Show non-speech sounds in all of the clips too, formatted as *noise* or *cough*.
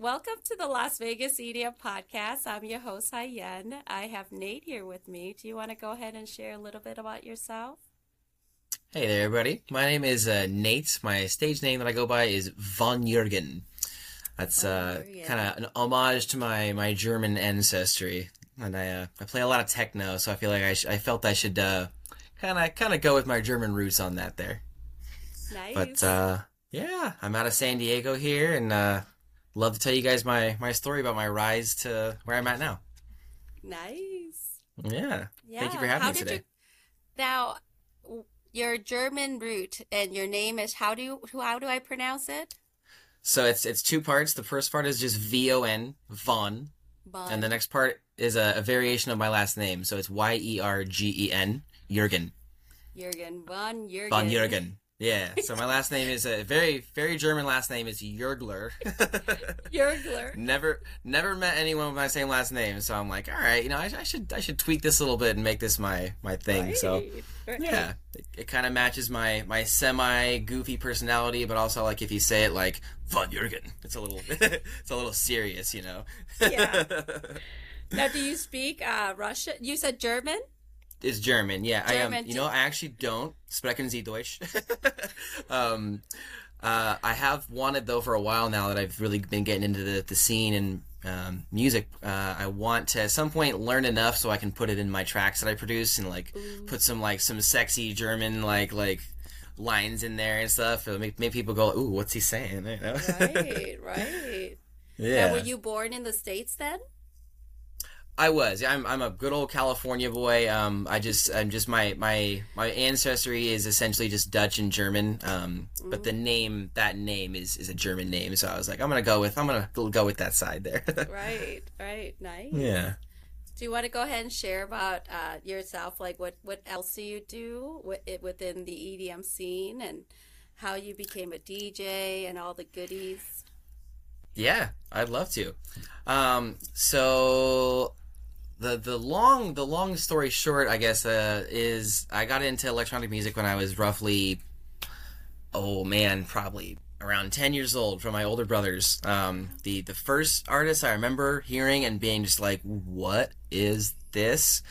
Welcome to the Las Vegas EDM podcast. I'm your host, Hyen. I have Nate here with me. Do you want to go ahead and share a little bit about yourself? Hey there, everybody. My name is uh, Nate. My stage name that I go by is Von Yergen. That's uh, kind of an homage to my, my German ancestry, and I uh, I play a lot of techno, so I feel like I, sh- I felt I should kind of kind of go with my German roots on that there. Nice. But uh, yeah, I'm out of San Diego here, and uh, love to tell you guys my my story about my rise to where I'm at now. Nice. Yeah. Yeah. Thank you for having how me today. You, now, your German root and your name is how do you how do I pronounce it? So it's it's two parts. The first part is just V O N Von, Bon. and the next part is a, a variation of my last name. So it's Y E R G E N Yergen Yergen von Yergen. Von Yergen. Yeah. So my last name is a very very German last name is Yergler. Yergler. *laughs* never never met anyone with my same last name, so I'm like, all right, you know, I, I should I should tweak this a little bit and make this my my thing. So Right, right. yeah, it, it kind of matches my my semi goofy personality, but also like if you say it like Von Yergen, it's a little *laughs* it's a little serious, you know. Yeah. *laughs* Now, do you speak uh, Russian? You said German. It's German, yeah. I am. You know, I actually don't sprechen Sie Deutsch. *laughs* um, uh, I have wanted though for a while now that I've really been getting into the, the scene and um, music. Uh, I want to at some point learn enough so I can put it in my tracks that I produce and like put some like some sexy German like like lines in there and stuff. It'll make make people go, "Ooh, what's he saying?" *laughs* You know? Right, right. *laughs* yeah. Now, were you born in the states then? I was. I'm I'm a good old California boy. Um, I just I'm just my my my ancestry is essentially just Dutch and German. Um, but the name that name is is a German name, so I was like, I'm gonna go with I'm gonna go with that side there. *laughs* Right, right. Nice. yeah. Do you want to go ahead and share about uh, yourself? Like, what what else do you do wi- within the EDM scene, and how you became a DJ, and all the goodies? Yeah, I'd love to. Um, so the the long the long story short, I guess, uh, is I got into electronic music when I was roughly, oh man, probably around ten years old from my older brothers. Um, the the first artist I remember hearing and being just like, "What is this?"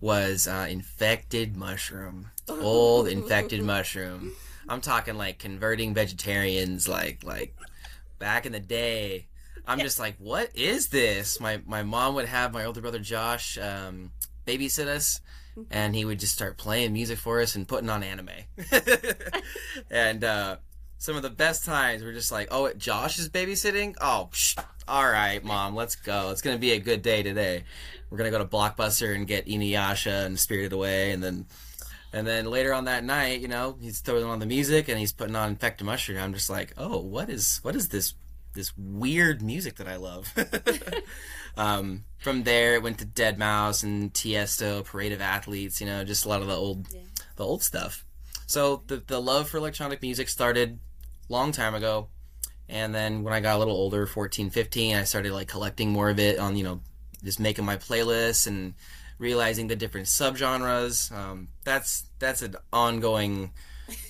was uh, Infected Mushroom, old Infected *laughs* Mushroom. I'm talking like converting vegetarians, like like back in the day. I'm just like, what is this? My my mom would have my older brother Josh um, babysit us, and he would just start playing music for us and putting on anime. *laughs* and uh, some of the best times were just like, oh, Josh is babysitting. Oh, psh, all right, mom, let's go. It's gonna be a good day today. We're gonna go to Blockbuster and get Inuyasha and Spirited Away, and then. And then later on that night, you know, he's throwing on the music and he's putting on Infected Mushroom. I'm just like, oh, what is what is this this weird music that I love. *laughs* um, from there, it went to deadmau5 and Tiesto, Parade of Athletes. You know, just a lot of the old, Yeah. the old stuff. So the the love for electronic music started long time ago, and then when I got a little older, 14, 15, I started like collecting more of it on you know, just making my playlists and realizing the different subgenres. Um, that's that's an ongoing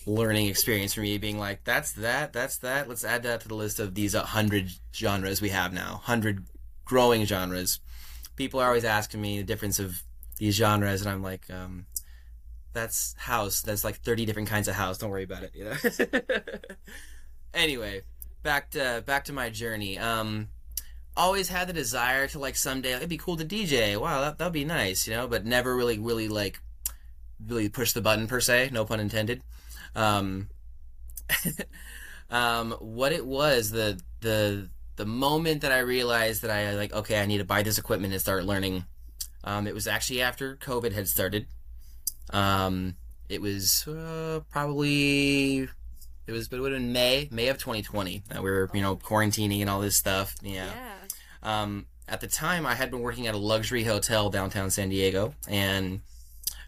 learning experience for me being like that's that that's that. Let's add that to the list of these 100 genres we have now 100 growing genres. People are always asking me the difference of these genres and i'm like um, that's house. That's like 30 different kinds of house. Don't worry about it you know? *laughs* Anyway back to back to my journey. Um always had the desire to like someday it'd be cool to dj wow that, that'd be nice you know? But never really really like really push the button per se no pun intended um, *laughs* um, what it was the the the moment that I realized that I like okay I need to buy this equipment and start learning. Um, it was actually after COVID had started. Um, it was uh, probably it was but it would have been May May of 2020. that we were you know quarantining and all this stuff. Yeah. Yeah. Um, at the time, I had been working at a luxury hotel downtown San Diego, and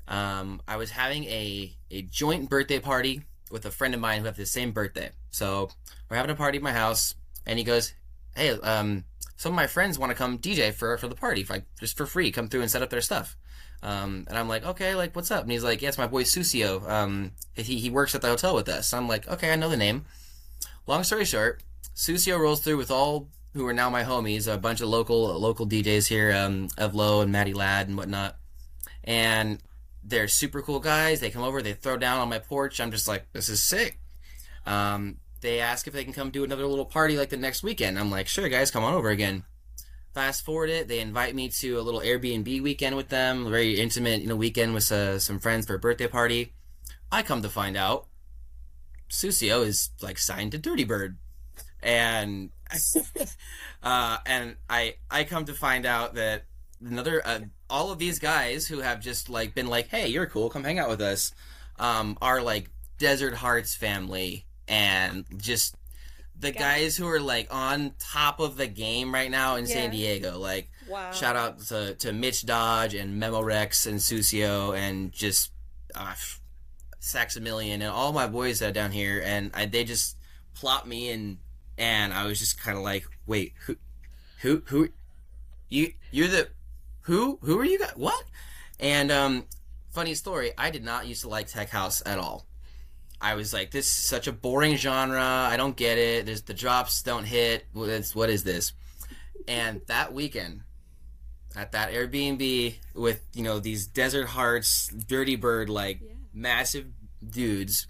um, I was having a, a joint birthday party with a friend of mine who had the same birthday. So we're having a party at my house, and he goes, "Hey, um, some of my friends want to come DJ for for the party, like just for free. Come through and set up their stuff." Um, and I'm like, "Okay, like what's up?" And he's like, "Yeah, it's my boy Susio. Um, he he works at the hotel with us." I'm like, "Okay, I know the name." Long story short, Susio rolls through with all who are now my homies, a bunch of local local DJs here, um, Low and Matty Ladd and whatnot, and they're super cool guys. They come over, they throw down on my porch. I'm just like, this is sick. Um, they ask if they can come do another little party like the next weekend. I'm like, sure, guys, come on over again. Fast forward it, they invite me to a little Airbnb weekend with them, very intimate, you know, weekend with uh, some friends for a birthday party. I come to find out, Susio is like signed to Dirty Bird, and *laughs* uh, and I I come to find out that another uh, all of these guys who have just like been like, hey, you're cool, come hang out with us, um, are like Desert Hearts family and just the Got it. guys who are like on top of the game right now in San Diego. Like Wow. shout out to, to Mitch Dodge and Memo Rex and Susio and just uh, Saxamillion and all my boys that are down here and I, they just plopped me in and I was just kind of like, wait, who, who, who, you, you're the, who, who are you guys? What? And um, funny story, I did not used to like tech house at all. I was like, this is such a boring genre. I don't get it. There's the drops don't hit. What is, what is this? And that weekend, at that Airbnb with you know these Desert Hearts, Dirty Bird, like Yeah. massive dudes,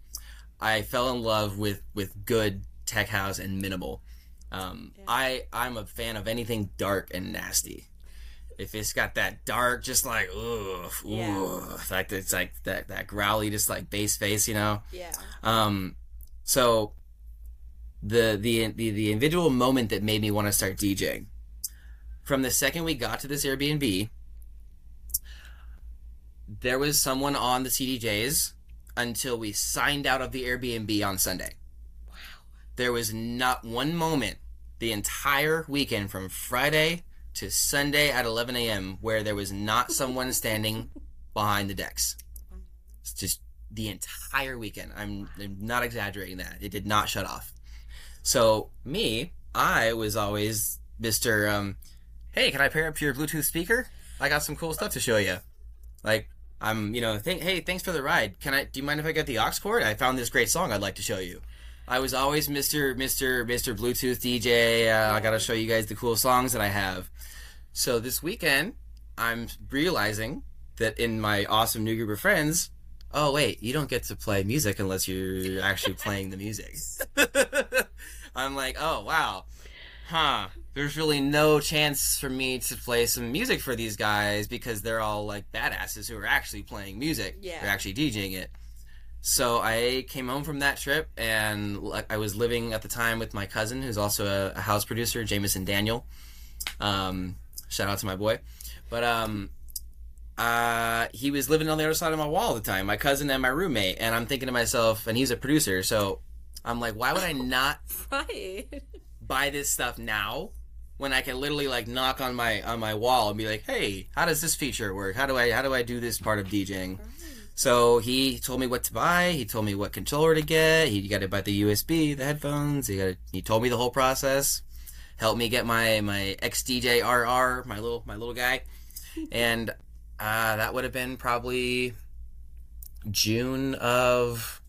I fell in love with with good tech house and minimal. Um, Yeah. I I'm a fan of anything dark and nasty. If it's got that dark, just like ugh, Yeah. ugh, like it's like that that growly, just like bass face, you know. Yeah. Um, so the the the the individual moment that made me want to start DJing from the second we got to this Airbnb, there was someone on the CDJs until we signed out of the Airbnb on Sunday. Wow. There was not one moment the entire weekend from Friday to Sunday at 11 a.m. where there was not someone standing behind the decks. It's just the entire weekend. I'm, I'm not exaggerating that. It did not shut off. So me, I was always Mr. Um, hey, can I pair up your Bluetooth speaker? I got some cool stuff to show you. Like I'm, you know, hey, thanks for the ride. Can I? Do you mind if I get the aux cord? I found this great song I'd like to show you. I was always Mr. Mr. Mr. Bluetooth DJ. Uh, I got to show you guys the cool songs that I have. So this weekend, I'm realizing that in my awesome new group of friends, oh wait, you don't get to play music unless you're actually playing the music. *laughs* I'm like, oh wow, huh? There's really no chance for me to play some music for these guys because they're all like badasses who are actually playing music. Yeah. They're actually DJing it. So I came home from that trip, and I was living at the time with my cousin, who's also a, a house producer, Jameson Daniel. Um, shout out to my boy, but um, uh, he was living on the other side of my wall at the time, my cousin and my roommate, and I'm thinking to myself, and he's a producer, so I'm like, why would I not Right. buy this stuff now when I can literally like knock on my on my wall and be like, "Hey, how does this feature work? How do I how do I do this part of DJing?" So he told me what to buy. He told me what controller to get. He got to buy the USB, the headphones. He got he told me the whole process. Helped me get my my XDJ RR, my little my little guy, *laughs* and uh, that would have been probably June of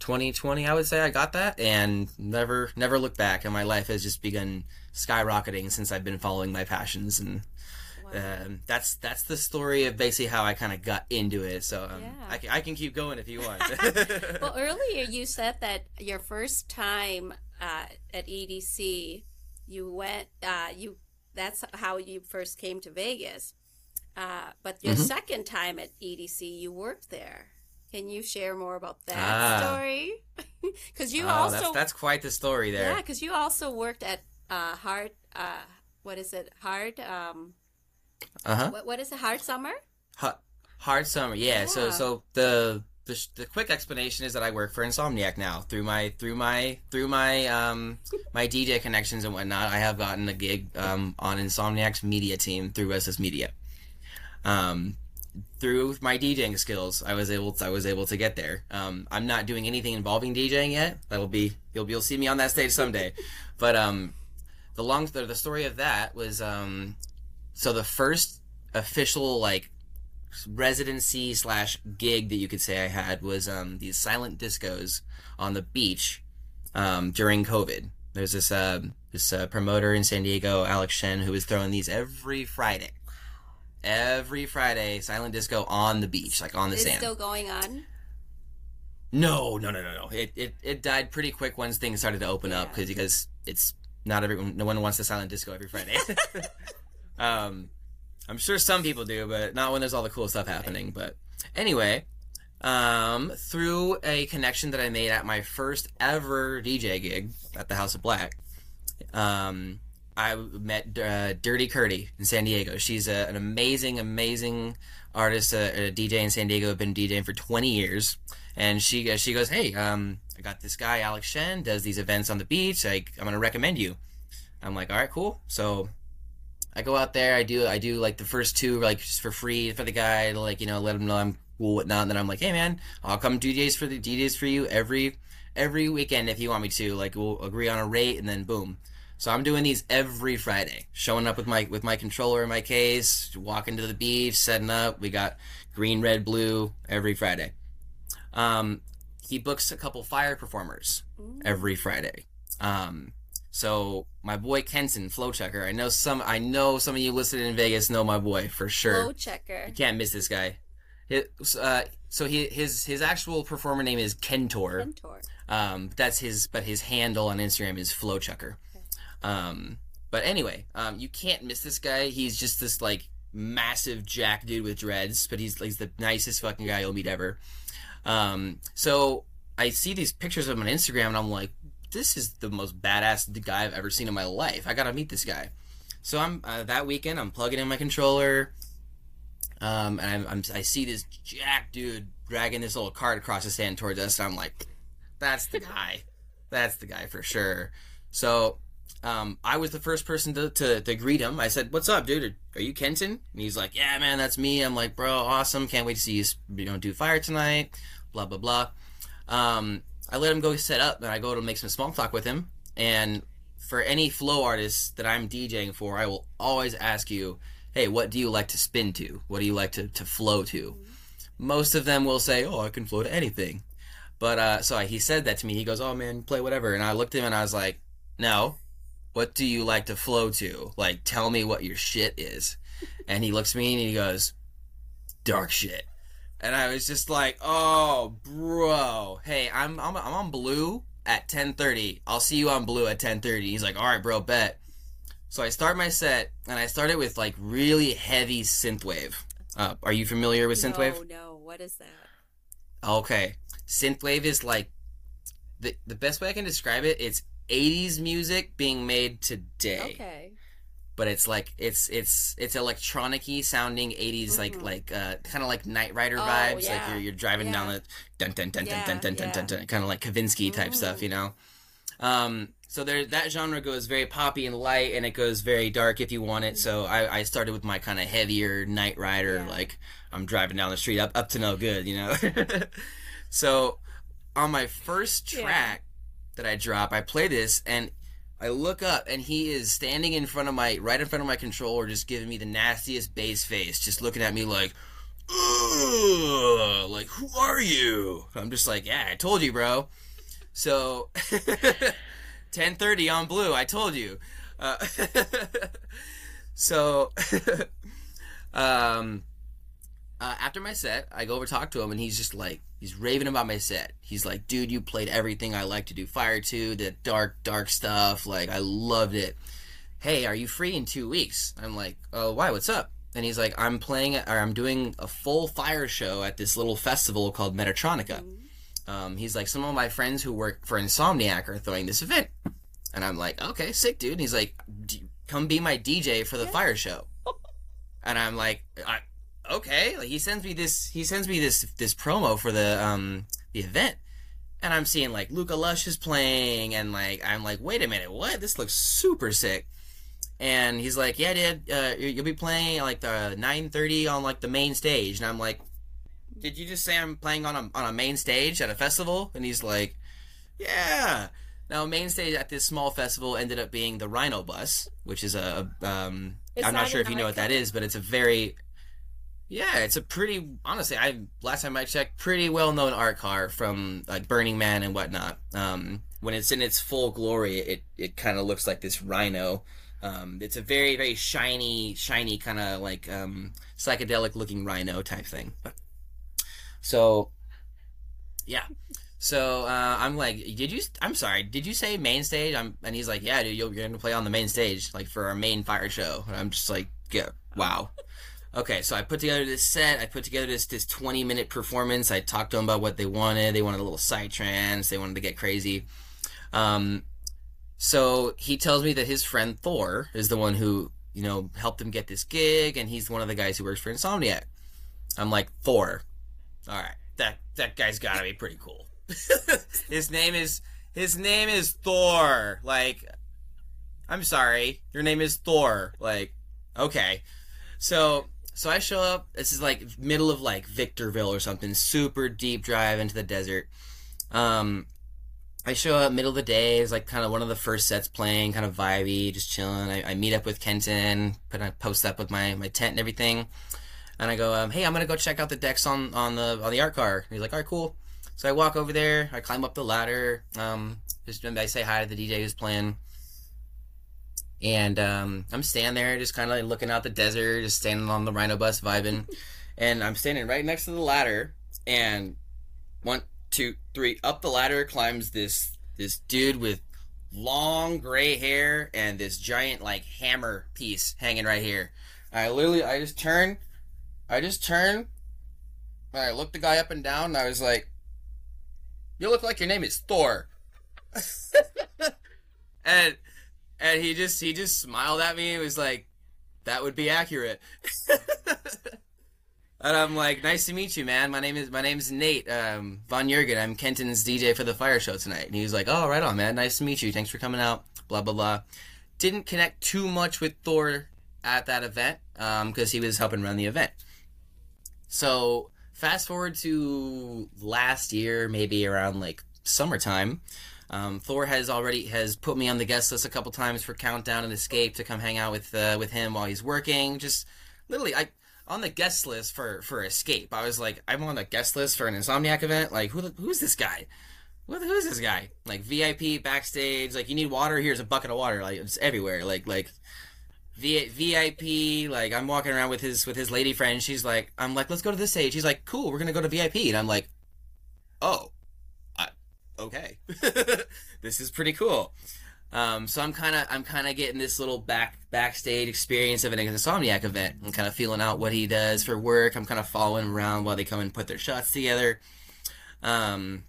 2020. I would say I got that, and never never looked back. And my life has just begun skyrocketing since I've been following my passions and Wow. um, that's that's the story of basically how I kind of got into it. So um, Yeah. I, can, I can keep going if you want. *laughs* *laughs* well, earlier you said that your first time uh, at EDC, you went, uh, you that's how you first came to Vegas. Uh, but your Mhm. second time at EDC, you worked there. Can you share more about that Ah. story? *laughs* Because you oh, also, that's, that's quite the story there. yeah, because you also worked at uh, Hard. Uh, what is it? Hard. Um, Uh huh. what, what is a Hard Summer. Hard, hard summer. Yeah. So Yeah. so the, the sh- the quick explanation is that I work for Insomniac now through my through my through my um my DJ connections and whatnot. I have gotten a gig um on Insomniac's media team through SS Media. Um. Through my DJing skills, I was able to, I was able to get there. Um, I'm not doing anything involving DJing yet. That'll be you'll you'll see me on that stage someday. *laughs* but um, the long the, the story of that was um, so the first official like residency slash gig that you could say I had was um, these silent discos on the beach um, during COVID. There's this uh, this uh, promoter in San Diego, Alex Shen, who was throwing these every Friday. Every Friday, silent disco on the beach, like on the It's sand. still going on. No, no, no, no, no. It, it it died pretty quick once things started to open up because because it's not everyone. No one wants the silent disco every Friday. *laughs* *laughs* um, I'm sure some people do, but not when there's all the cool stuff happening. But anyway, um, through a connection that I made at my first ever DJ gig at the House of Black, um, I met uh, Dirty Curdy in San Diego. She's a, an amazing, amazing artist, a, a DJ in San Diego. Been DJing for 20 years, and she she goes, "Hey, um, I got this guy Alex Shen does these events on the beach. Like, I'm gonna recommend you." I'm like, "All right, cool." So I go out there. I do I do like the first two like just for free for the guy to like you know let him know I'm cool whatnot. And then I'm like, "Hey man, I'll come do DJs for the DJs for you every every weekend if you want me to. Like, we'll agree on a rate, and then boom." So I'm doing these every Friday, showing up with my with my controller in my case, walking to the beach, setting up. We got green, red, blue every Friday. Um, he books a couple fire performers every Friday. Um, so my boy Kenton Flow Chucker, I know some I know some of you listening in Vegas know my boy for sure. Flow Chucker. You can't miss this guy. His, uh, so he, his his actual performer name is Kentor. Mentor. Um, that's his, but his handle on Instagram is Flowchucker. Um, but anyway, um, you can't miss this guy. He's just this like massive jack dude with dreads, but he's he's the nicest fucking guy you'll meet ever. Um, so I see these pictures of him on Instagram, and I'm like, this is the most badass guy I've ever seen in my life. I gotta meet this guy. So I'm uh, that weekend. I'm plugging in my controller, um, and I'm, I'm I see this jack dude dragging this little cart across the sand towards us, and I'm like, that's the guy. That's the guy for sure. So um, I was the first person to, to, to greet him. I said, "What's up, dude? Are you Kenton?" And he's like, "Yeah, man, that's me." I'm like, "Bro, awesome! Can't wait to see you. You know, do fire tonight." Blah blah blah. Um, I let him go set up, and I go to make some small talk with him. And for any flow artist that I'm DJing for, I will always ask you, "Hey, what do you like to spin to? What do you like to, to flow to?" Most of them will say, "Oh, I can flow to anything." But uh, so he said that to me. He goes, "Oh man, play whatever." And I looked at him and I was like, "No, what do you like to flow to? Like, tell me what your shit is." And he looks at me and he goes, "Dark shit." And I was just like, "Oh, bro, hey, I'm I'm, I'm on blue at 10:30. I'll see you on blue at 10:30." He's like, "All right, bro, bet." So I start my set and I started with like really heavy synthwave. Uh, are you familiar with synthwave? No, no. What is that? Okay. Synthwave is like the the best way I can describe it, it's 80s music being made today. Okay. But it's like it's it's it's electronic-y sounding 80s like Mhm. like uh kind of like Knight Rider Oh, vibes like you're you're driving down the dun dun dun dun Yeah, dun dun dun dun, dun kind of like Kavinsky type stuff, Mm. you know. Um so there that genre goes very poppy and light and it goes very dark if you want it. So I I started with my kind of heavier Knight Rider Yeah. like I'm driving down the street up up to no good, you know. *laughs* so on my first Yeah. track that I drop, I play this and I look up and he is standing in front of my right in front of my controller, just giving me the nastiest base face, just looking at me like, Ugh, like who are you? I'm just like, yeah, I told you, bro. So, *laughs* 10:30 on blue. I told you. Uh, *laughs* so, *laughs* um, uh, after my set, I go over talk to him, and he's just like, he's raving about my set. He's like, dude, you played everything I like to do. Fire to the dark, dark stuff. Like, I loved it. Hey, are you free in two weeks? I'm like, oh, why? What's up? And he's like, I'm playing, or I'm doing a full fire show at this little festival called Metatronica. Um, he's like, some of my friends who work for Insomniac are throwing this event. And I'm like, okay, sick, dude. And he's like, D- come be my DJ for the fire show. And I'm like, I, okay. Like he sends me this, he sends me this this promo for the um the event, and I'm seeing like Luca Lush is playing, and like I'm like, wait a minute, what? This looks super sick. And he's like, yeah, dude, uh, you- you'll be playing at, like the 9:30 on like the main stage, and I'm like, did you just say I'm playing on a on a main stage at a festival? And he's like, yeah. Now, main stage at this small festival ended up being the Rhino Bus, which is a, a um, I'm not sure if you know what that is, but it's a very, yeah, it's a pretty honestly. I last time I checked, pretty well known art car from like Burning Man and whatnot. Um, when it's in its full glory, it it kind of looks like this rhino. Um, it's a very very shiny, shiny kind of like um, psychedelic looking rhino type thing. So, yeah. So uh, I'm like, did you? I'm sorry, did you say main stage? I'm, and he's like, yeah, dude, you're gonna play on the main stage, like for our main fire show. And I'm just like, yeah, wow. Okay, so I put together this set. I put together this this 20 minute performance. I talked to them about what they wanted. They wanted a little side trance. They wanted to get crazy. Um, so he tells me that his friend Thor is the one who you know helped him get this gig, and he's one of the guys who works for Insomniac. I'm like Thor. All right, that that guy's got to be pretty cool. *laughs* his name is his name is Thor. Like, I'm sorry, your name is Thor. Like, okay. So so I show up. This is like middle of like Victorville or something. Super deep drive into the desert. Um, I show up middle of the day. It's like kind of one of the first sets playing, kind of vibey, just chilling. I, I meet up with Kenton, put I post up with my my tent and everything, and I go, um, hey, I'm gonna go check out the decks on on the on the art car. And he's like, all right, cool. So I walk over there. I climb up the ladder. Um, just I say hi to the DJ who's playing. And um, I'm standing there, just kind of like looking out the desert, just standing on the Rhino bus, vibing. and I'm standing right next to the ladder. And one, two, three, up the ladder climbs this this dude with long gray hair and this giant like hammer piece hanging right here. I literally, I just turn, I just turn, and I looked the guy up and down, and I was like, "You look like your name is Thor." *laughs* and and he just he just smiled at me and was like, "That would be accurate." *laughs* and I'm like, "Nice to meet you, man. My name is my name is Nate um, Von Yergen. I'm Kenton's DJ for the fire show tonight." And he was like, "Oh, right on, man. Nice to meet you. Thanks for coming out." Blah blah blah. Didn't connect too much with Thor at that event because um, he was helping run the event. So fast forward to last year, maybe around like summertime. Um, Thor has already has put me on the guest list a couple times for Countdown and Escape to come hang out with uh, with him while he's working. Just literally, I on the guest list for for Escape. I was like, I'm on the guest list for an Insomniac event. Like, who who's this guy? Who, who's this guy? Like VIP backstage. Like, you need water? Here's a bucket of water. Like, it's everywhere. Like like. V- VIP, like I'm walking around with his with his lady friend. She's like, I'm like, let's go to this stage. She's like, cool, we're gonna go to VIP, and I'm like, oh, okay, *laughs* this is pretty cool. Um, so I'm kind of I'm kind of getting this little back backstage experience of an Insomniac event. I'm kind of feeling out what he does for work. I'm kind of following around while they come and put their shots together. Um,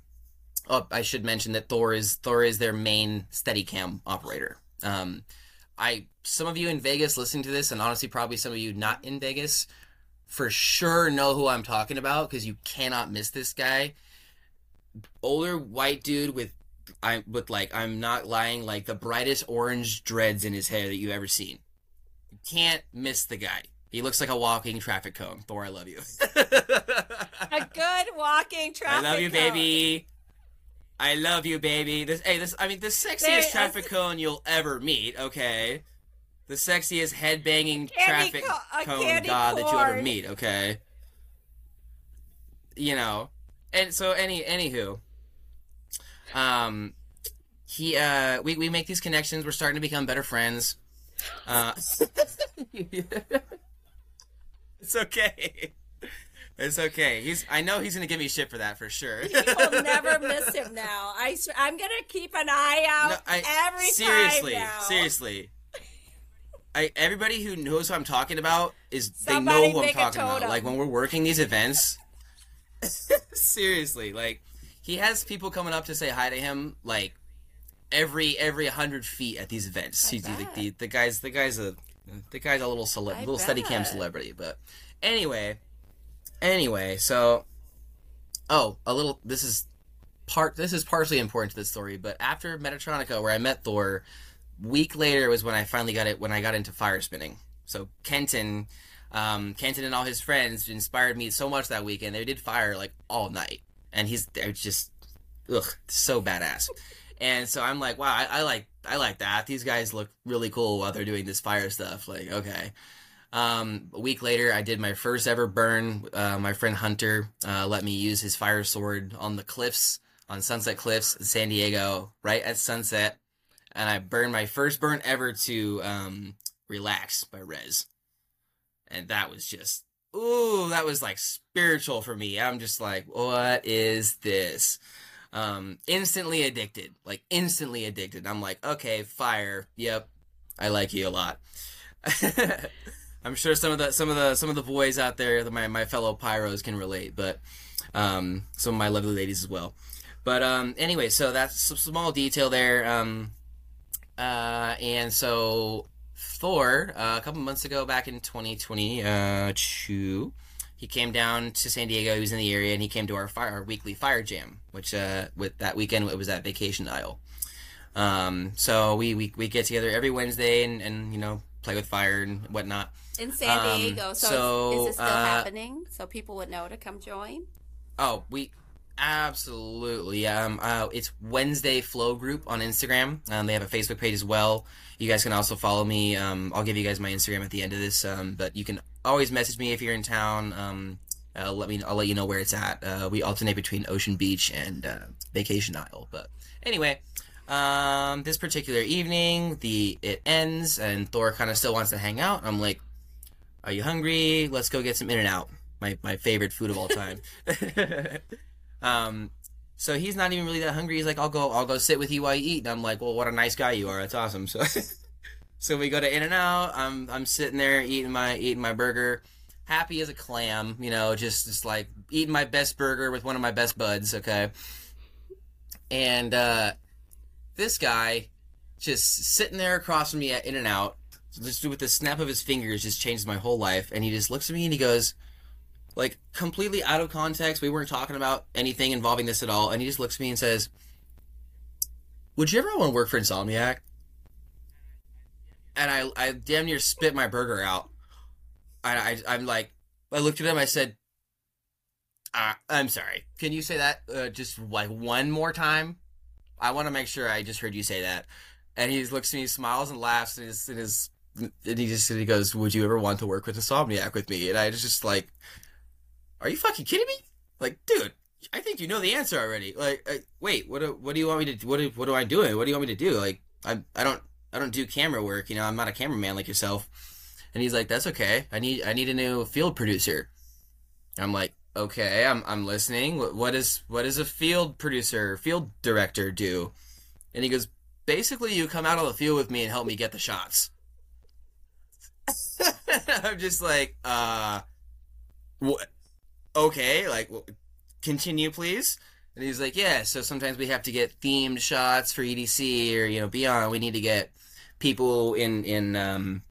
oh, I should mention that Thor is Thor is their main Steadicam operator. Um, I some of you in Vegas listening to this, and honestly, probably some of you not in Vegas, for sure know who I'm talking about because you cannot miss this guy older white dude with I with like I'm not lying like the brightest orange dreads in his hair that you've ever seen. You can't miss the guy. He looks like a walking traffic cone. Thor, I love you. *laughs* a good walking traffic. Cone. I love you, cone. baby. I love you, baby. This, hey, this. I mean, the sexiest there, traffic cone you'll ever meet. Okay, the sexiest head banging traffic co- cone god corn. that you ever meet. Okay, you know, and so any anywho, um, he uh, we we make these connections. We're starting to become better friends. Uh, *laughs* it's okay. It's okay. He's. I know he's gonna give me shit for that for sure. You'll never miss him now. I. I'm gonna keep an eye out no, I, every seriously, time now. Seriously, I. Everybody who knows who I'm talking about is Somebody they know who I'm talking about. Like when we're working these events, *laughs* Seriously, like he has people coming up to say hi to him like every every hundred feet at these events. He's the, the, the guy's the guy's a the guy's a little cele- little steady cam celebrity. But anyway, anyway, so oh, a little. This is part. This is partially important to the story. But after Metatronica, where I met Thor, week later was when I finally got it when I got into fire spinning. So Kenton um, Kenton and all his friends inspired me so much that weekend. They did fire like all night, and he's just ugh so badass. And so I'm like, wow, I, I, like I like that. These guys look really cool while they're doing this fire stuff. Like, okay. Um, a week later, I did my first ever burn. Uh, my friend Hunter uh, let me use his fire sword on the cliffs on Sunset Cliffs in San Diego, right at sunset, and I burned my first burn ever to um, "Relax" by Rezz, and that was just ooh, that was like spiritual for me. I'm just like, what is this? Um, instantly addicted, like instantly addicted. I'm like, okay, fire. Yep, I like you a lot. *laughs* I'm sure some of the some of the some of the boys out there, my my fellow pyros, can relate, but um, some of my lovely ladies as well. But um, anyway, so that's a small detail there. Um, uh, and so Thor, uh, a couple months ago, back in 2022, uh, he came down to San Diego. He was in the area, and he came to our fire, our weekly fire jam, which uh, with that weekend it was at Vacation Isle. Um, so we, we we get together every Wednesday and, and you know play with fire and whatnot in San Um, Diego. so, so, is, is it still uh, happening? So people would know to come join. Oh, we absolutely. Um, uh, it's Wednesday Flow Group on Instagram. Um, they have a Facebook page as well. You guys can also follow me. Um, I'll give you guys my Instagram at the end of this. Um, but you can always message me if you're in town. Um, uh, let me. I'll let you know where it's at. Uh, we alternate between Ocean Beach and uh, Vacation Isle. But anyway, um, this particular evening, the it ends, and Thor kind of still wants to hang out. I'm like, "Are you hungry? Let's go get some In and Out." My my favorite food of all time. *laughs* *laughs* Um, so he's not even really that hungry. He's like, I'll go, I'll go sit with you while you eat. And I'm like, well, what a nice guy you are. That's awesome. So, *laughs* so we go to In and Out. I'm, I'm sitting there eating my, eating my burger, happy as a clam. You know, just, just like eating my best burger with one of my best buds. Okay. And uh, this guy, just sitting there across from me at In and Out, just with the snap of his fingers, just changed my whole life. And he just looks at me and he goes like completely out of context. We weren't talking about anything involving this at all, and he just looks at me and says, "Would you ever want to work for Insomniac?" And I, I damn near spit my burger out. And I, I'm like, I looked at him. I said, uh, "I'm sorry. Can you say that uh, just like one more time? I want to make sure I just heard you say that." And he looks at me, smiles, and laughs, and his, and his and he just he goes, "Would you ever want to work with Insomniac with me?" And I just like, "Are you fucking kidding me? Like, dude, I think you know the answer already. Like, uh, wait, what? Do, what do you want me to? What? Do, what do I doing? What do you want me to do? Like, I I don't I don't do camera work. You know, I'm not a cameraman like yourself." And he's like, "That's okay. I need I need a new field producer." I'm like, "Okay, I'm I'm listening. What, what is what does a field producer, field director do?" And he goes, "Basically, you come out on the field with me and help me get the shots." *laughs* I'm just like, uh, what? Okay, like, continue, please. And he's like, yeah. So sometimes we have to get themed shots for EDC or you know beyond. We need to get people in in um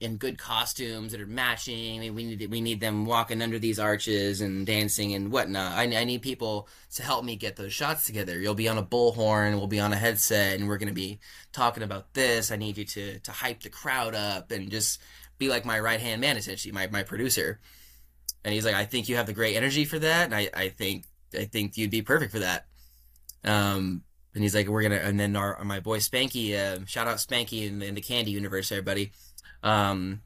in good costumes that are matching. We need we need them walking under these arches and dancing and whatnot. I, I need people to help me get those shots together. You'll be on a bullhorn, we'll be on a headset, and we're gonna be talking about this. I need you to to hype the crowd up and just be like my right hand man, essentially, my my producer. And he's like, I think you have the great energy for that, and I I think I think you'd be perfect for that. Um, and he's like, we're gonna, and then our my boy Spanky, uh, shout out Spanky in, in the Candy universe, everybody. Um,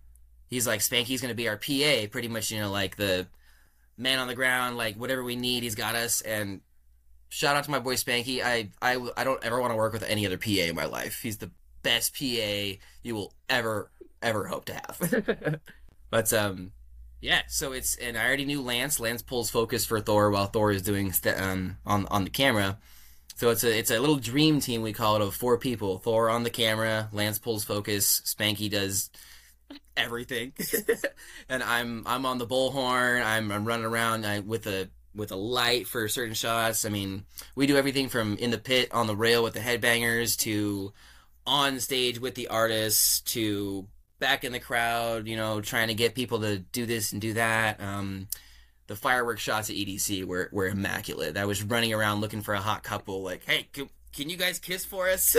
he's like, Spanky's gonna be our PA, pretty much, you know, like the man on the ground, like whatever we need, he's got us. And shout out to my boy Spanky. I I, I don't ever want to work with any other PA in my life. He's the best PA you will ever ever hope to have. *laughs* but um, yeah. So it's and I already knew Lance. Lance pulls focus for Thor while Thor is doing st- um on on the camera. So it's a it's a little dream team we call it of four people. Thor on the camera, Lance pulls focus, Spanky does everything, *laughs* and I'm I'm on the bullhorn. I'm I'm running around I, with a with a light for certain shots. I mean, we do everything from in the pit on the rail with the headbangers to on stage with the artists to back in the crowd. You know, trying to get people to do this and do that. Um, the fireworks shots at EDC were, were immaculate. I was running around looking for a hot couple, like, hey, can, can you guys kiss for us?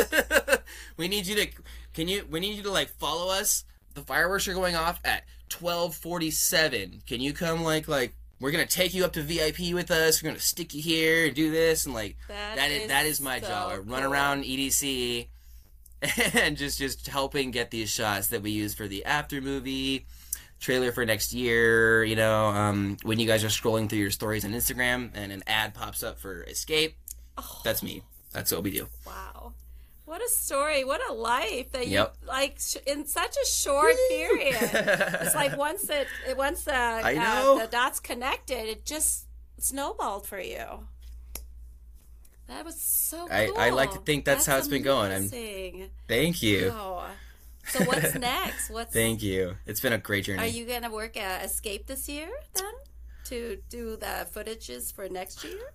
*laughs* we need you to, can you, we need you to like follow us. The fireworks are going off at twelve forty seven. Can you come like like we're gonna take you up to VIP with us. We're gonna stick you here and do this and like That that is, is that is my so job. I run cool. around EDC *laughs* and just just helping get these shots that we use for the after movie trailer for next year. You know, um, when you guys are scrolling through your stories on Instagram and an ad pops up for Escape. Oh, That's me. That's what we do. wow. What a story. What a life that you like sh- in such a short period. *laughs* It's like once it it- once the uh, the dots connected, it just snowballed for you. That was so cool. I- I like to think that's how it's been going. I'm- Thank you. Wow. So what's *laughs* next? What's Thank you. It's been a great journey. Are you gonna work at Escape this year then to do the footages for next year?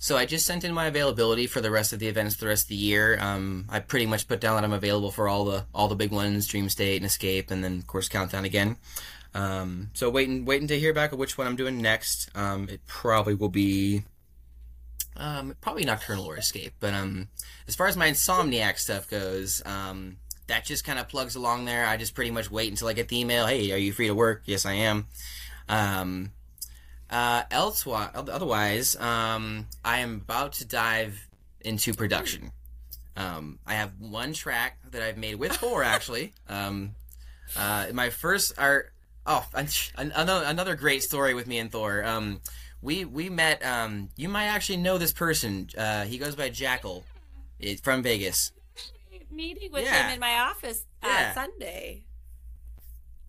So I just sent in my availability for the rest of the events the rest of the year. Um, I pretty much put down that I'm available for all the all the big ones, Dream State and Escape, and then of course Countdown again. Um, so waiting waiting to hear back of which one I'm doing next. Um, it probably will be um, probably Nocturnal or Escape. But um, as far as my Insomniac stuff goes, um, that just kind of plugs along there. I just pretty much wait until I get the email. Hey, are you free to work? Yes, I am. Um, uh, elsewise, otherwise, um, I am about to dive into production. Um, I have one track that I've made with Thor, *laughs* actually. Um, uh, my first art. Oh, another another great story with me and Thor. Um, we we met. Um, you might actually know this person. Uh, he goes by Jackal. From Vegas. Meeting with Yeah. him in my office uh, Yeah. Sunday.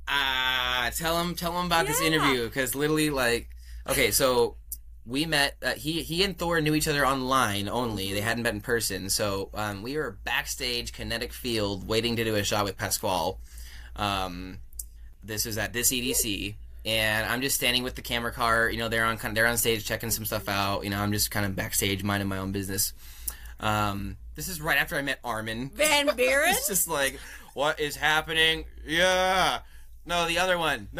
Ah, tell him tell him about this interview because literally like okay, so we met. Uh, he he and Thor knew each other online only. They hadn't met in person. So um, we were backstage Kinetic Field waiting to do a shot with Pasquale. Um, this was at this EDC. And I'm just standing with the camera car. You know, they're on kind of, they're on stage checking some stuff out. You know, I'm just kind of backstage minding my own business. Um, this is right after I met Armin. *laughs* Van Buuren? It's just like, what is happening? Yeah. No, the other one. *laughs*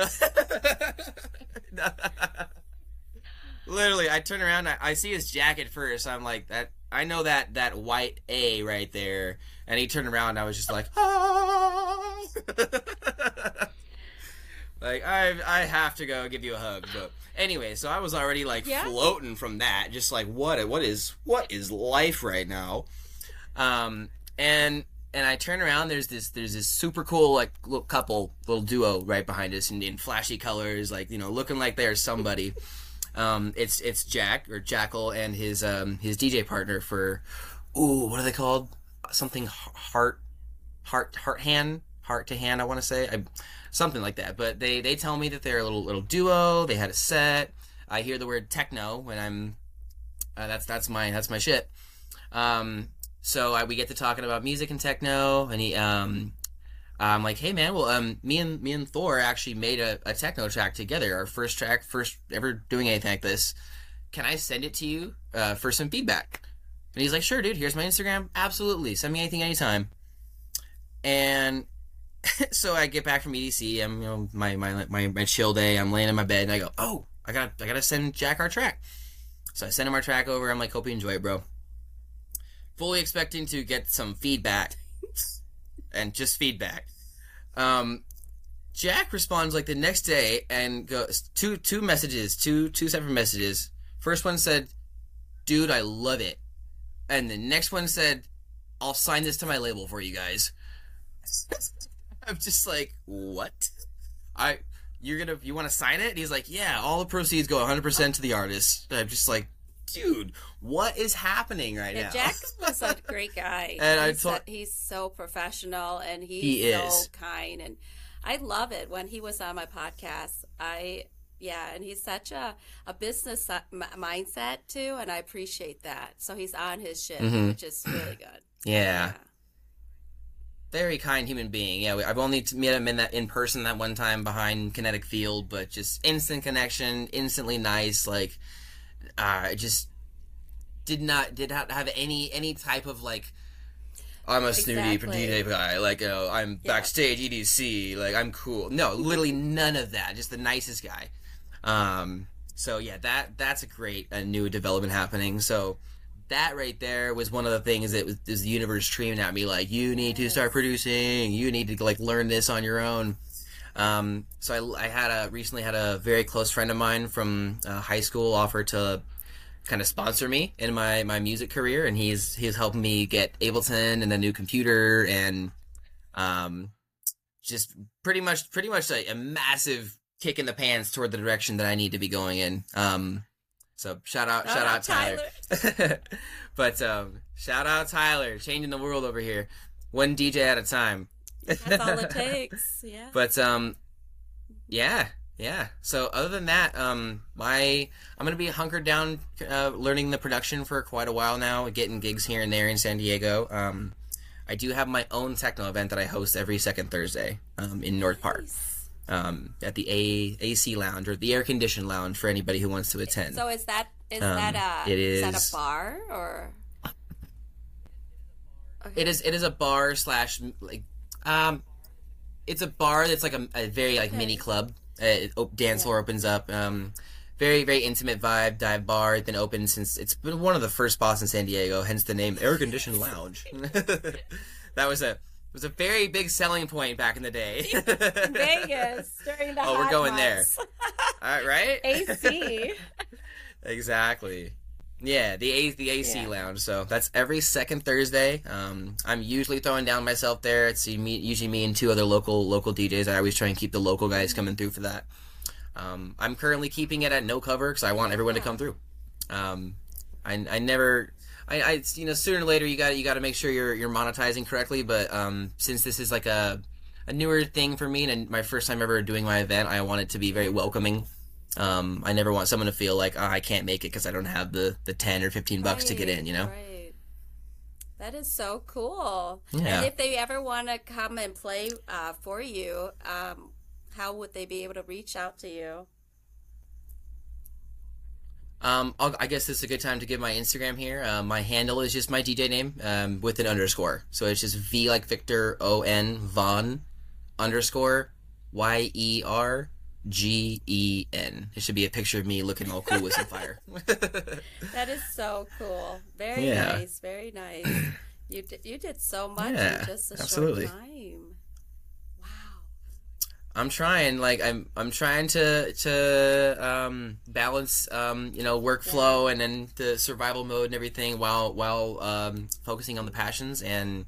Literally, I turn around, I, I see his jacket first. I'm like, that. I know that that white A right there. And he turned around, I was just like, *laughs* ah. Like I I have to go give you a hug. But anyway, so I was already like Yeah. floating from that, just like what what is what is life right now? Um, and and I turn around. There's this there's this super cool like little couple little duo right behind us in, in flashy colors, like you know looking like they're somebody. Um, it's it's Jack or Jackal and his um his DJ partner for ooh what are they called? Something heart heart heart hand heart to hand I want to say I, something like that. But they they tell me that they're a little little duo. They had a set. I hear the word techno when I'm uh, that's that's my that's my shit. Um, so I, we get to talking about music and techno, and he um, I'm like, hey man, well um, me and me and Thor actually made a, a techno track together. Our first track, first ever doing anything like this. Can I send it to you uh, for some feedback? And he's like, sure, dude. Here's my Instagram. Absolutely, send me anything anytime. And *laughs* so I get back from EDC. I'm you know my my my, my chill day. I'm laying in my bed and I go, oh, I got I gotta send Jack our track. So I send him our track over. I'm like, hope you enjoy it, bro. Fully expecting to get some feedback, *laughs* and just feedback. Um, Jack responds like the next day and goes two two messages, two two separate messages. First one said, "Dude, I love it," and the next one said, "I'll sign this to my label for you guys." *laughs* *laughs* I'm just like, what? I you're gonna you want to sign it? And he's like, yeah, all the proceeds go 100 percent to the artist. I'm just like, dude, what is happening right Yeah, now? Jack *laughs* was a great guy. And I he's, told- so, he's so professional and he's He so is. kind and I love it when he was on my podcast. I yeah, and he's such a a business m- mindset too, and I appreciate that. So he's on his shit, Mhm. which is really good. yeah, very kind human being. Yeah, I've only met him in that in person that one time behind Kinetic Field, but just instant connection, instantly nice. Like, uh, just did not did not have any any type of like. I'm a snooty Exactly. DJ guy. Like, you know, I'm Yeah. backstage EDC. Like, I'm cool. No, literally none of that. Just the nicest guy. Um, so yeah, that that's a great a new development happening. So that right there was one of the things that was, is the universe screaming at me like, you need to start producing. You need to like learn this on your own. Um, so I, I had a recently had a very close friend of mine from uh, high school offer to kind of sponsor me in my, my music career, and he's he's helping me get Ableton and a new computer and um, just pretty much pretty much a, a massive kick in the pants toward the direction that I need to be going in. Um, So shout out, Shout shout out out Tyler. *laughs* but um, shout out Tyler, changing the world over here, one DJ at a time. That's all it *laughs* takes. Yeah. But um, yeah, yeah. So other than that, um, my I'm gonna be hunkered down, uh, learning the production for quite a while now, getting gigs here and there in San Diego. Um, I do have my own techno event that I host every second Thursday um, in North Park Nice. Um, at the A- AC Lounge or the air conditioned lounge for anybody who wants to attend. So is that is Um, that a it is that is- a bar or? Okay. It is it is a bar slash like um, it's a bar that's like a, a very like Okay. mini club. Uh, dance floor opens up. Um, very very intimate vibe dive bar. It's been open since it's been one of the first spots in San Diego. Hence the name air conditioned lounge. *laughs* that was a was a very big selling point back in the day. *laughs* *laughs* Vegas during the Oh, we're going there. *laughs* All right, right? AC. Exactly. Yeah, the A the AC Yeah. lounge. So that's every second Thursday. Um, I'm usually throwing down myself there. It's usually me and two other local local DJs. I always try and keep the local guys coming through for that. Um, I'm currently keeping it at no cover because I want everyone to come through. Um, I, I never. I, I you know sooner or later you got you got to make sure you're you're monetizing correctly. But um, since this is like a a newer thing for me and my first time ever doing my event, I want it to be very welcoming. Um, I never want someone to feel like oh, I can't make it because I don't have the, the ten or fifteen bucks to get in. You know. Right. That is so cool. Yeah. And if they ever want to come and play uh, for you, um, how would they be able to reach out to you? Um, I'll, I guess this is a good time to give my Instagram here. Uh, my handle is just my DJ name um, with an underscore. So it's just V like Victor O N Von underscore Y E R G E N. It should be a picture of me looking all cool with some fire. *laughs* That is so cool. Very Yeah. nice. Very nice. You did, you did so much Yeah, in just a absolutely. short time. I'm trying, like I'm I'm trying to to um, balance um, you know workflow and then the survival mode and everything while while um, focusing on the passions and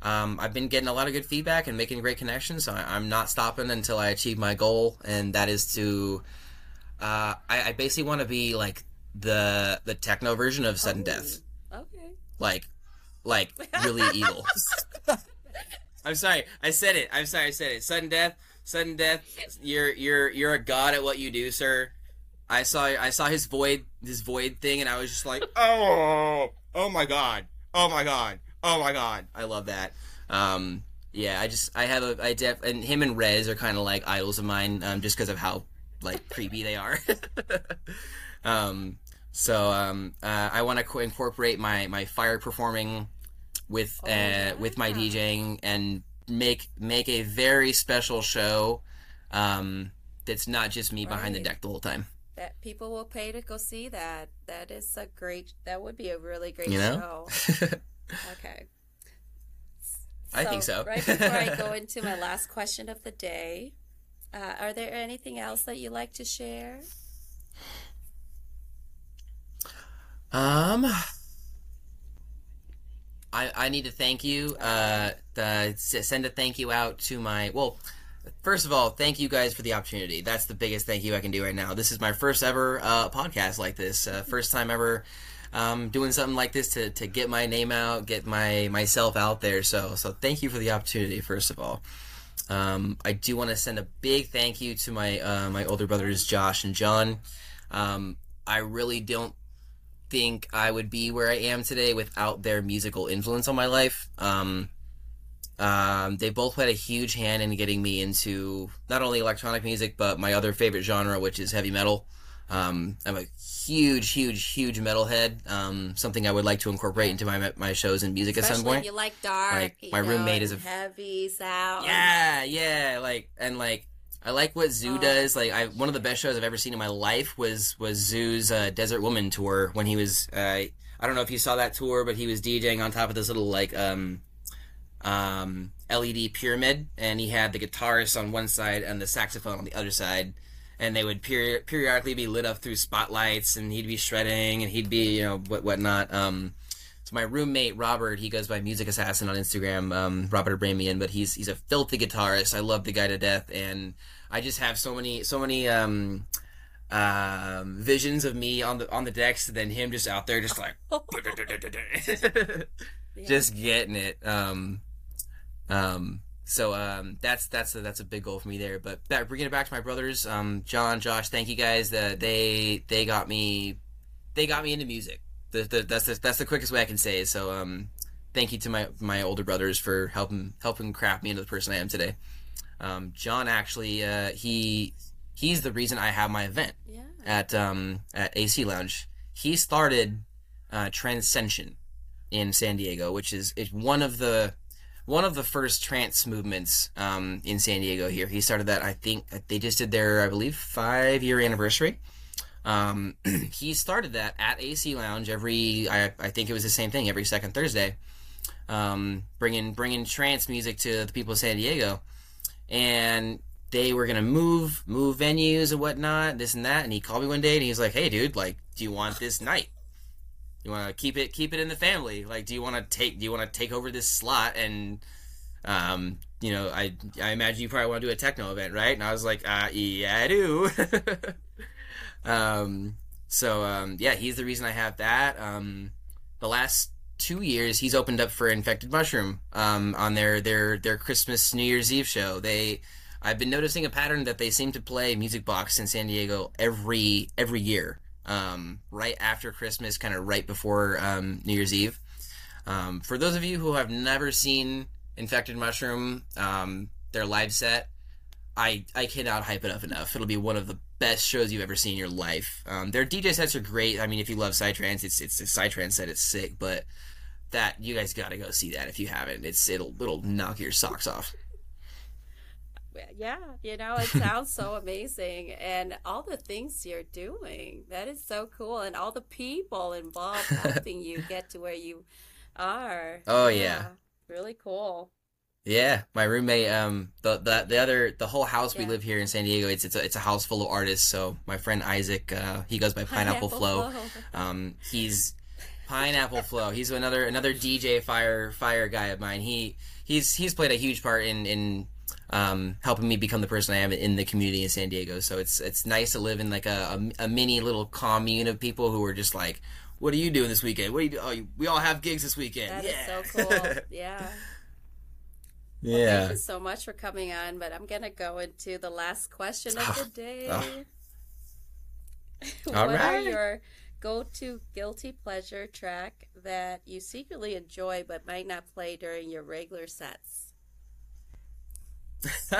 um, I've been getting a lot of good feedback and making great connections. So I, I'm not stopping until I achieve my goal, and that is to uh, I, I basically want to be like the the techno version of sudden death, Oh, Okay. like like really *laughs* evil. *laughs* I'm sorry, I said it. I'm sorry, I said it. Sudden death, sudden death. You're you're you're a god at what you do, sir. I saw I saw his void his void thing, and I was just like, *laughs* oh, oh my god, oh my god, oh my god. I love that. Um, yeah, I just I have a I def and him and Rezz are kind of like idols of mine, um, just because of how like creepy they are. *laughs* um, so um, uh, I want to co- incorporate my my fire performing with Oh, uh, with my. DJing and make make a very special show um, that's not just me behind the deck the whole time. That people will pay to go see that. That is a great. That would be a really great You know? show. *laughs* Okay. I think so. right before I go *laughs* into my last question of the day, uh, are there anything else that you like to share? Um, I I need to thank you. Uh, the, send a thank you out to my well. First of all, thank you guys for the opportunity. That's the biggest thank you I can do right now. This is my first ever uh, podcast like this. Uh, first time ever um, doing something like this to, to get my name out, get my myself out there. So so thank you for the opportunity. First of all, um, I do want to send a big thank you to my uh, my older brothers Josh and John. Um, I really don't think I would be where I am today without their musical influence on my life. Um, um, they both played a huge hand in getting me into not only electronic music but my other favorite genre, which is heavy metal. Um, I'm a huge, huge, huge metalhead. Um, something I would like to incorporate into my my shows and music at some point. you like dark. Like, my roommate is a- heavy sound. Yeah, yeah, like and like I like what Zhu Oh. does. Like I one of the best shows I've ever seen in my life was was Zhu's uh, Desert Woman tour when he was uh, I don't know if you saw that tour, but he was DJing on top of this little like um um LED pyramid and he had the guitarist on one side and the saxophone on the other side and they would peri- periodically be lit up through spotlights and he'd be shredding and he'd be you know what whatnot um so my roommate Robert, he goes by Music Assassin on Instagram, um, Robert Abramian, but he's he's a filthy guitarist. I love the guy to death, and I just have so many so many um, um, visions of me on the on the decks, and then him just out there, just like *laughs* *laughs* just getting it. Um, um, so um, that's that's a, that's a big goal for me there. But back, bringing it back to my brothers, um, John, Josh, thank you guys. That they they got me they got me into music. The, the, that's the, that's the quickest way I can say. It. So um, thank you to my my older brothers for helping helping craft me into the person I am today. Um, John actually uh, he he's the reason I have my event Yeah. at um, at AC Lounge. He started uh, Transcension in San Diego, which is, is one of the one of the first trance movements um, in San Diego. Here, he started that. I think they just did their, I believe, five year anniversary. Um, *clears throat* he started that at AC Lounge every. I, I think it was the same thing every second Thursday, um, bringing bringing trance music to the people of San Diego, and they were gonna move move venues and whatnot, this and that. And he called me one day and he was like, "Hey, dude, like, do you want this night? You want to keep it keep it in the family? Like, do you want to take do you want to take over this slot and um, you know, I I imagine you probably want to do a techno event, right?" And I was like, uh, "Yeah, I do." *laughs* um, so um, yeah, he's the reason I have that. Um, the last two years, he's opened up for Infected Mushroom um, on their their their Christmas New Year's Eve show. They I've been noticing a pattern that they seem to play Music Box in San Diego every every year, um, right after Christmas, kind of right before um, New Year's Eve. Um, for those of you who have never seen Infected Mushroom, um, their live set, I I cannot hype it up enough. It'll be one of the best shows you've ever seen in your life. Um, their DJ sets are great. I mean, if you love psytrance, it's it's a psytrance set. It's sick, but that you guys got to go see that if you haven't. It's it'll it'll knock your socks off. Yeah, you know, it sounds so *laughs* amazing. And all the things you're doing, that is so cool. And all the people involved helping you *laughs* get to where you are. Oh, yeah. Really cool. Yeah, my roommate, um, the the the other the whole house we live here in San Diego. It's it's a, it's a house full of artists. So my friend Isaac, uh, he goes by Pineapple, Flow. Um, he's Pineapple Flow. He's another another DJ fire fire guy of mine. He he's he's played a huge part in in um, helping me become the person I am in the community in San Diego. So it's it's nice to live in like a, a, a mini little commune of people who are just like, "What are you doing this weekend? What are you do? Oh, you, we all have gigs this weekend. That yeah. so cool. *laughs* Yeah. Yeah. Thank you so much for coming on, but I'm going to go into the last question of the day. Ah. *laughs* what All are your go to guilty pleasure track that you secretly enjoy but might not play during your regular sets? *laughs*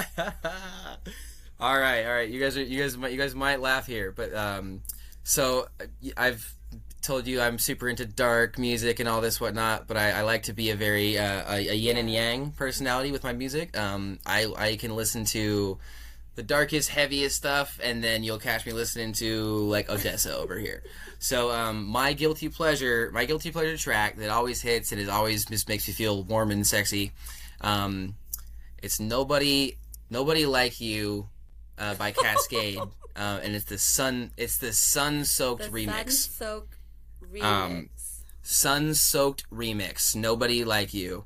all right, all right. You guys are you guys might you guys might laugh here, but um, so uh, I've told you I'm super into dark music and all this whatnot, but I, I like to be a very uh, a, a yin and yang personality with my music. Um, I I can listen to the darkest, heaviest stuff, and then you'll catch me listening to like ODESZA over here. So um, my guilty pleasure, my guilty pleasure track that always hits and it always just makes me feel warm and sexy. Um, it's nobody, nobody like you, uh, by *laughs* Kaskade, uh, and it's the sun. It's the sun-soaked The remix. Sun-soaked remix. Um, sun-soaked remix. Nobody like you.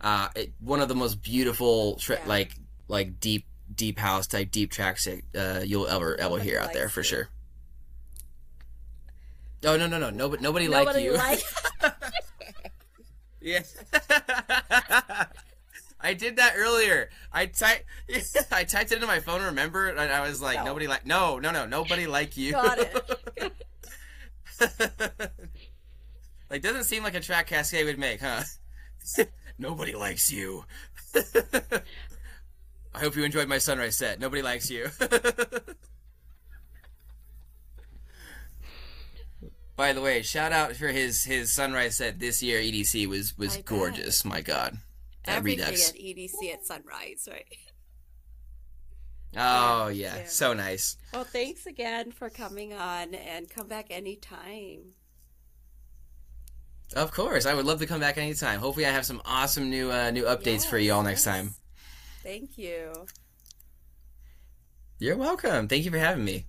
Uh, it, one of the most beautiful, tra- Yeah. like like deep deep house type deep tracks uh, you'll ever ever Nobody hear out there for you. sure. Oh no no no nobody nobody, Nobody like you. like *laughs* *laughs* Yes. *laughs* I did that earlier. I typed I typed it into my phone. Remember, and I was like, No. nobody like no no no nobody like you. Got it. *laughs* like doesn't seem like a track Kaskade would make, huh? *laughs* nobody likes you. *laughs* I hope you enjoyed my sunrise set. Nobody likes you. By the way, shout out for his his sunrise set this year. EDC was was I bet. gorgeous. My God, Everything redux. at EDC at sunrise, right? Oh yeah, Yeah. so nice. Well, thanks again for coming on and come back anytime. Of course, I would love to come back anytime. Hopefully, I have some awesome new uh, new updates for you all next Yes, time. Thank you. You're welcome. Thank you for having me.